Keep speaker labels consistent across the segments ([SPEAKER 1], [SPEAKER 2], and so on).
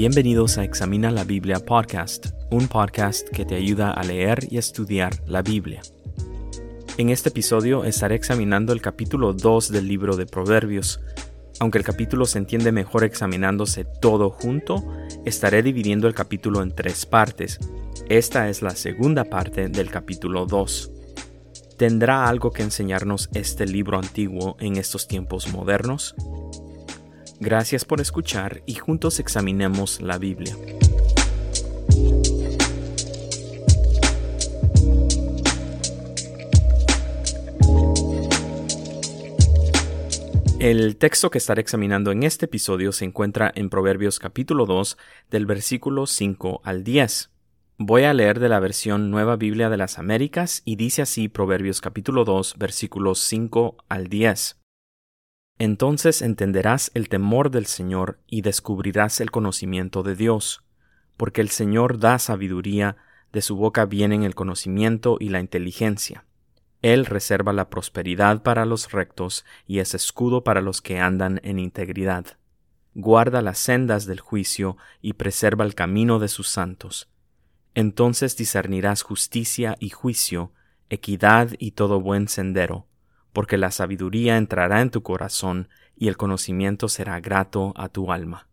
[SPEAKER 1] Bienvenidos a Examina la Biblia Podcast, un podcast que te ayuda a leer y estudiar la Biblia. En este episodio estaré examinando el capítulo 2 del libro de Proverbios. Aunque el capítulo se entiende mejor examinándose todo junto, estaré dividiendo el capítulo en tres partes. Esta es la segunda parte del capítulo 2. ¿Tendrá algo que enseñarnos este libro antiguo en estos tiempos modernos? Gracias por escuchar y juntos examinemos la Biblia. El texto que estaré examinando en este episodio se encuentra en Proverbios capítulo 2 del versículo 5 al 10. Voy a leer de la versión Nueva Biblia de las Américas y dice así Proverbios capítulo 2 versículos 5 al 10. Entonces entenderás el temor del Señor y descubrirás el conocimiento de Dios, porque el Señor da sabiduría, de su boca vienen el conocimiento y la inteligencia. Él reserva la prosperidad para los rectos y es escudo para los que andan en integridad. Guarda las sendas del juicio y preserva el camino de sus santos. Entonces discernirás justicia y juicio, equidad y todo buen sendero porque la sabiduría entrará en tu corazón y el conocimiento será grato a tu alma.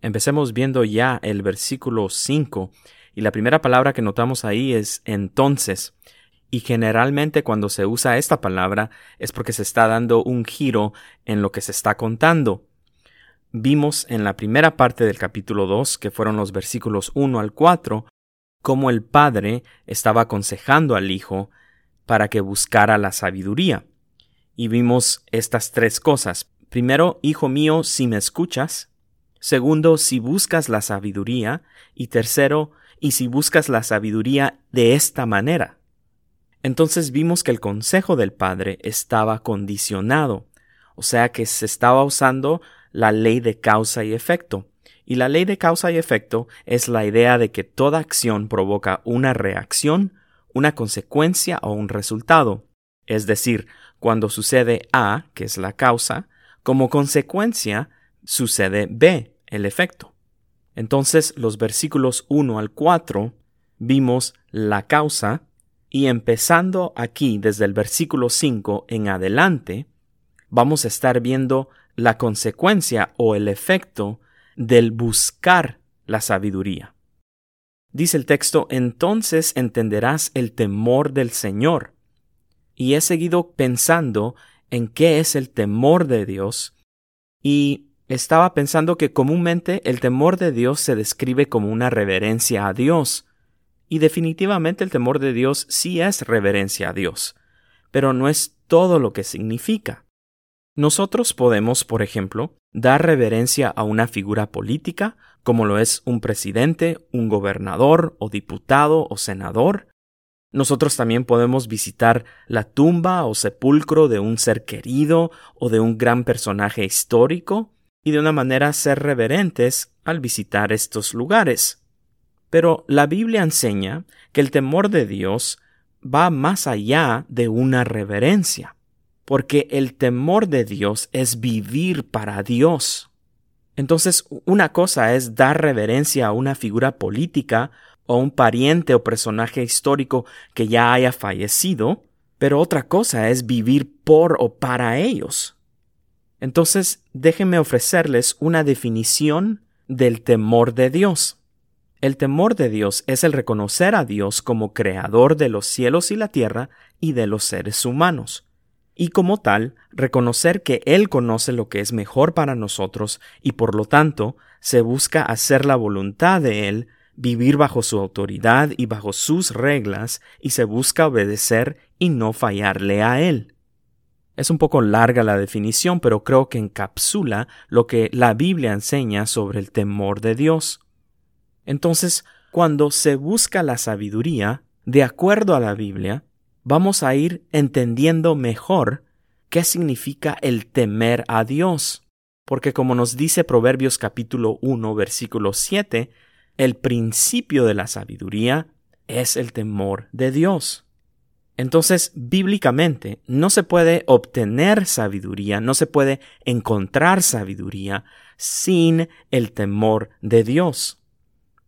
[SPEAKER 1] Empecemos viendo ya el versículo 5 y la primera palabra que notamos ahí es entonces. Y generalmente cuando se usa esta palabra es porque se está dando un giro en lo que se está contando. Vimos en la primera parte del capítulo 2, que fueron los versículos 1 al 4, cómo el padre estaba aconsejando al hijo para que buscara la sabiduría. Y vimos estas tres cosas. Primero, hijo mío, si me escuchas. Segundo, si buscas la sabiduría. Y tercero, y si buscas la sabiduría de esta manera. Entonces vimos que el consejo del Padre estaba condicionado, o sea que se estaba usando la ley de causa y efecto. Y la ley de causa y efecto es la idea de que toda acción provoca una reacción una consecuencia o un resultado. Es decir, cuando sucede A, que es la causa, como consecuencia sucede B, el efecto. Entonces los versículos 1 al 4 vimos la causa y empezando aquí desde el versículo 5 en adelante, vamos a estar viendo la consecuencia o el efecto del buscar la sabiduría. Dice el texto, entonces entenderás el temor del Señor. Y he seguido pensando en qué es el temor de Dios y estaba pensando que comúnmente el temor de Dios se describe como una reverencia a Dios. Y definitivamente el temor de Dios sí es reverencia a Dios, pero no es todo lo que significa. Nosotros podemos, por ejemplo, dar reverencia a una figura política, como lo es un presidente, un gobernador o diputado o senador. Nosotros también podemos visitar la tumba o sepulcro de un ser querido o de un gran personaje histórico y de una manera ser reverentes al visitar estos lugares. Pero la Biblia enseña que el temor de Dios va más allá de una reverencia porque el temor de Dios es vivir para Dios. Entonces, una cosa es dar reverencia a una figura política o un pariente o personaje histórico que ya haya fallecido, pero otra cosa es vivir por o para ellos. Entonces, déjenme ofrecerles una definición del temor de Dios. El temor de Dios es el reconocer a Dios como creador de los cielos y la tierra y de los seres humanos y como tal reconocer que Él conoce lo que es mejor para nosotros y por lo tanto se busca hacer la voluntad de Él, vivir bajo su autoridad y bajo sus reglas y se busca obedecer y no fallarle a Él. Es un poco larga la definición, pero creo que encapsula lo que la Biblia enseña sobre el temor de Dios. Entonces, cuando se busca la sabiduría, de acuerdo a la Biblia, vamos a ir entendiendo mejor qué significa el temer a Dios. Porque como nos dice Proverbios capítulo 1 versículo 7, el principio de la sabiduría es el temor de Dios. Entonces, bíblicamente, no se puede obtener sabiduría, no se puede encontrar sabiduría sin el temor de Dios.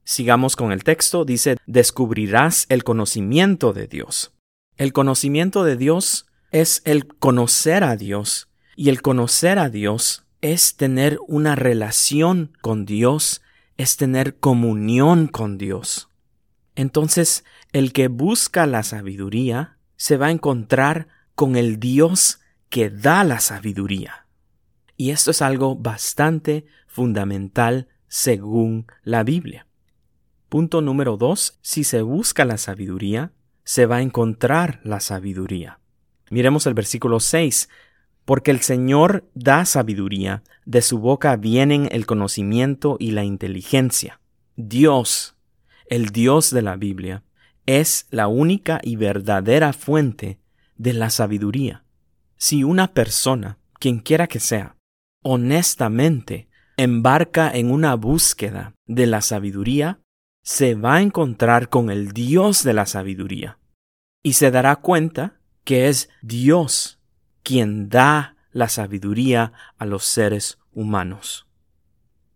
[SPEAKER 1] Sigamos con el texto, dice, descubrirás el conocimiento de Dios. El conocimiento de Dios es el conocer a Dios, y el conocer a Dios es tener una relación con Dios, es tener comunión con Dios. Entonces, el que busca la sabiduría se va a encontrar con el Dios que da la sabiduría. Y esto es algo bastante fundamental según la Biblia. Punto número dos, si se busca la sabiduría, se va a encontrar la sabiduría. Miremos el versículo 6. Porque el Señor da sabiduría, de su boca vienen el conocimiento y la inteligencia. Dios, el Dios de la Biblia, es la única y verdadera fuente de la sabiduría. Si una persona, quien quiera que sea, honestamente embarca en una búsqueda de la sabiduría, se va a encontrar con el Dios de la sabiduría y se dará cuenta que es Dios quien da la sabiduría a los seres humanos.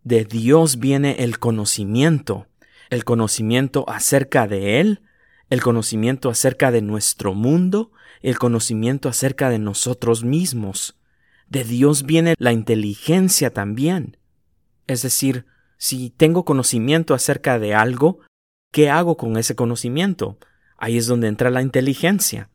[SPEAKER 1] De Dios viene el conocimiento, el conocimiento acerca de Él el conocimiento acerca de nuestro mundo, el conocimiento acerca de nosotros mismos. De Dios viene la inteligencia también. Es decir, si tengo conocimiento acerca de algo, ¿qué hago con ese conocimiento? Ahí es donde entra la inteligencia.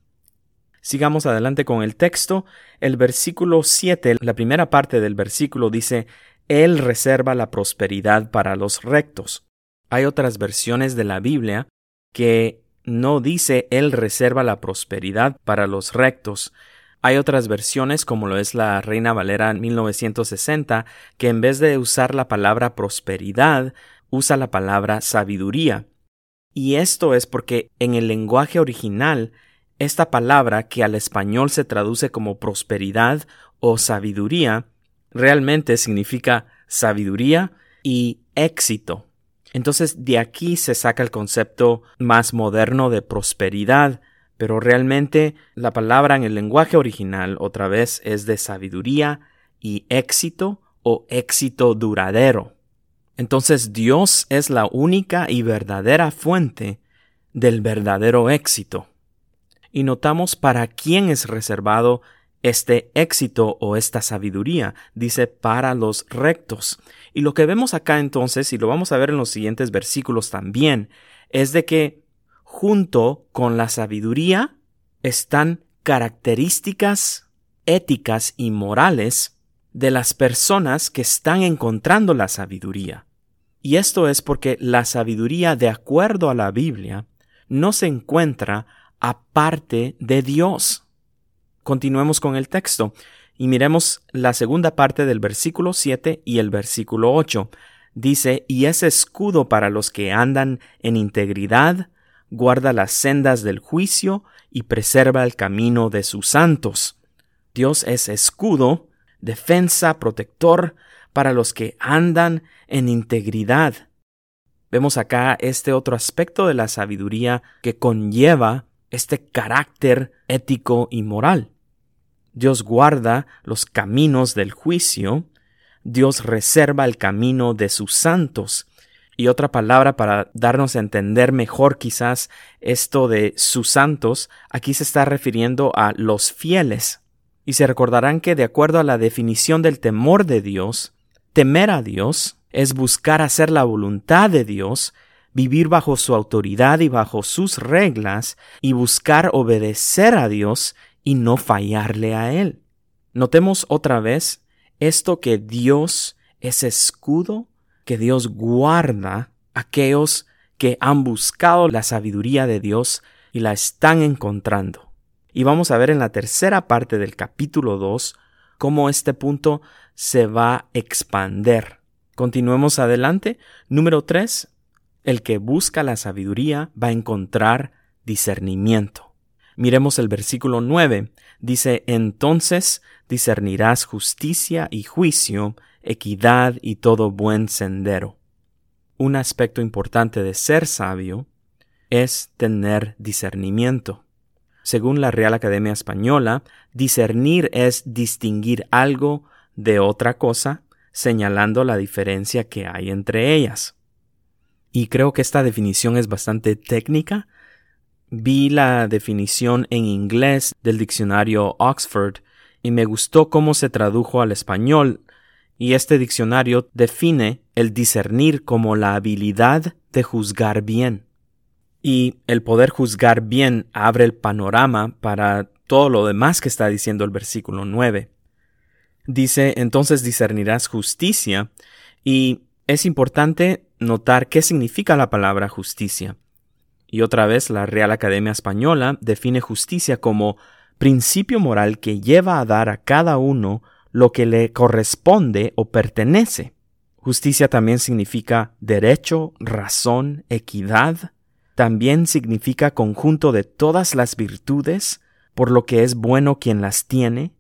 [SPEAKER 1] Sigamos adelante con el texto. El versículo 7, la primera parte del versículo dice, Él reserva la prosperidad para los rectos. Hay otras versiones de la Biblia que no dice Él reserva la prosperidad para los rectos. Hay otras versiones, como lo es la Reina Valera en 1960, que en vez de usar la palabra prosperidad, usa la palabra sabiduría. Y esto es porque en el lenguaje original, esta palabra que al español se traduce como prosperidad o sabiduría, realmente significa sabiduría y éxito. Entonces de aquí se saca el concepto más moderno de prosperidad, pero realmente la palabra en el lenguaje original otra vez es de sabiduría y éxito o éxito duradero. Entonces Dios es la única y verdadera fuente del verdadero éxito. Y notamos para quién es reservado este éxito o esta sabiduría, dice para los rectos. Y lo que vemos acá entonces, y lo vamos a ver en los siguientes versículos también, es de que junto con la sabiduría están características éticas y morales de las personas que están encontrando la sabiduría. Y esto es porque la sabiduría, de acuerdo a la Biblia, no se encuentra aparte de Dios. Continuemos con el texto y miremos la segunda parte del versículo 7 y el versículo 8. Dice, y es escudo para los que andan en integridad, guarda las sendas del juicio y preserva el camino de sus santos. Dios es escudo, defensa, protector para los que andan en integridad. Vemos acá este otro aspecto de la sabiduría que conlleva este carácter ético y moral. Dios guarda los caminos del juicio, Dios reserva el camino de sus santos. Y otra palabra para darnos a entender mejor quizás esto de sus santos, aquí se está refiriendo a los fieles. Y se recordarán que de acuerdo a la definición del temor de Dios, temer a Dios es buscar hacer la voluntad de Dios, vivir bajo su autoridad y bajo sus reglas, y buscar obedecer a Dios y no fallarle a Él. Notemos otra vez esto que Dios es escudo, que Dios guarda a aquellos que han buscado la sabiduría de Dios y la están encontrando. Y vamos a ver en la tercera parte del capítulo 2 cómo este punto se va a expander. Continuemos adelante. Número 3. El que busca la sabiduría va a encontrar discernimiento. Miremos el versículo 9. Dice, entonces discernirás justicia y juicio, equidad y todo buen sendero. Un aspecto importante de ser sabio es tener discernimiento. Según la Real Academia Española, discernir es distinguir algo de otra cosa, señalando la diferencia que hay entre ellas. Y creo que esta definición es bastante técnica. Vi la definición en inglés del diccionario Oxford y me gustó cómo se tradujo al español, y este diccionario define el discernir como la habilidad de juzgar bien y el poder juzgar bien abre el panorama para todo lo demás que está diciendo el versículo 9. Dice, entonces discernirás justicia, y es importante notar qué significa la palabra justicia. Y otra vez la Real Academia Española define justicia como principio moral que lleva a dar a cada uno lo que le corresponde o pertenece. Justicia también significa derecho, razón, equidad, también significa conjunto de todas las virtudes, por lo que es bueno quien las tiene,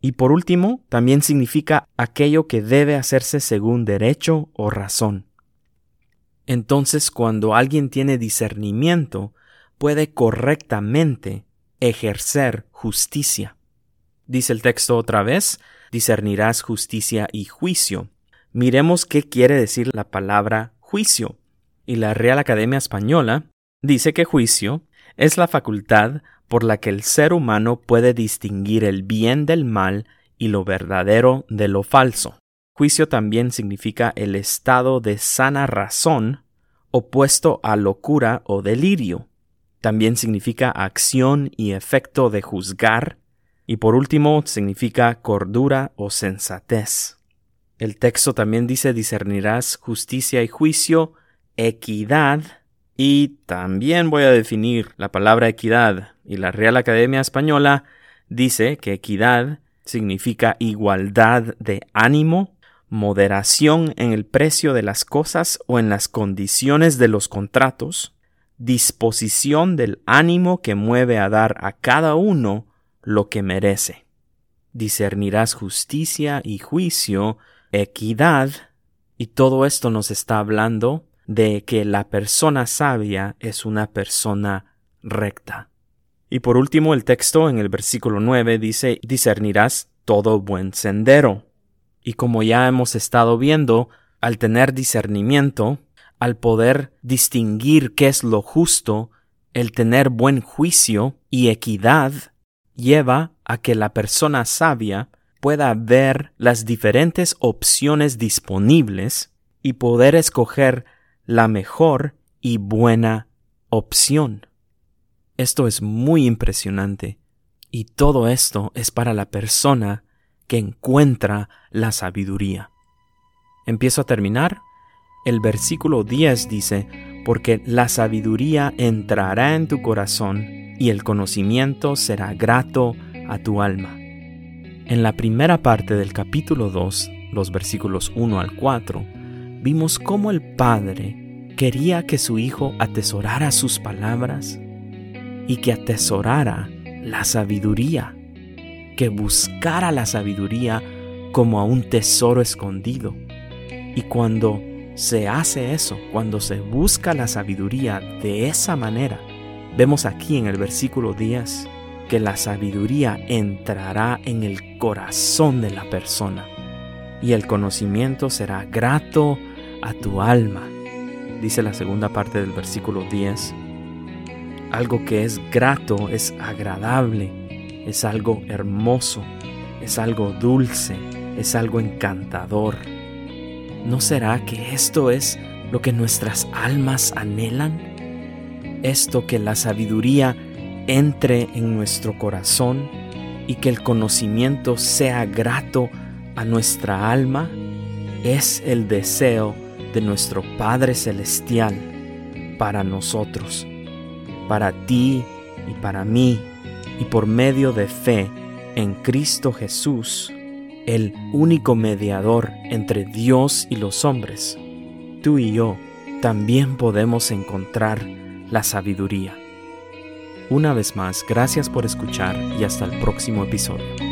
[SPEAKER 1] y por último, también significa aquello que debe hacerse según derecho o razón. Entonces, cuando alguien tiene discernimiento, puede correctamente ejercer justicia. Dice el texto otra vez, discernirás justicia y juicio. Miremos qué quiere decir la palabra juicio y la Real Academia Española dice que juicio es la facultad por la que el ser humano puede distinguir el bien del mal y lo verdadero de lo falso. Juicio también significa el estado de sana razón opuesto a locura o delirio. También significa acción y efecto de juzgar. Y por último significa cordura o sensatez. El texto también dice discernirás justicia y juicio equidad y también voy a definir la palabra equidad y la Real Academia Española dice que equidad significa igualdad de ánimo, moderación en el precio de las cosas o en las condiciones de los contratos, disposición del ánimo que mueve a dar a cada uno lo que merece. Discernirás justicia y juicio, equidad, y todo esto nos está hablando de que la persona sabia es una persona recta. Y por último, el texto en el versículo 9 dice, discernirás todo buen sendero. Y como ya hemos estado viendo, al tener discernimiento, al poder distinguir qué es lo justo, el tener buen juicio y equidad, lleva a que la persona sabia pueda ver las diferentes opciones disponibles y poder escoger la mejor y buena opción. Esto es muy impresionante y todo esto es para la persona que encuentra la sabiduría. Empiezo a terminar. El versículo 10 dice, porque la sabiduría entrará en tu corazón y el conocimiento será grato a tu alma. En la primera parte del capítulo 2, los versículos 1 al 4, vimos cómo el Padre quería que su Hijo atesorara sus palabras y que atesorara la sabiduría, que buscara la sabiduría como a un tesoro escondido. Y cuando se hace eso, cuando se busca la sabiduría de esa manera, vemos aquí en el versículo 10 que la sabiduría entrará en el corazón de la persona y el conocimiento será grato a tu alma. Dice la segunda parte del versículo 10. Algo que es grato, es agradable, es algo hermoso, es algo dulce, es algo encantador. ¿No será que esto es lo que nuestras almas anhelan? Esto que la sabiduría entre en nuestro corazón y que el conocimiento sea grato a nuestra alma es el deseo de nuestro Padre Celestial para nosotros, para ti y para mí, y por medio de fe en Cristo Jesús, el único mediador entre Dios y los hombres, tú y yo también podemos encontrar la sabiduría. Una vez más, gracias por escuchar y hasta el próximo episodio.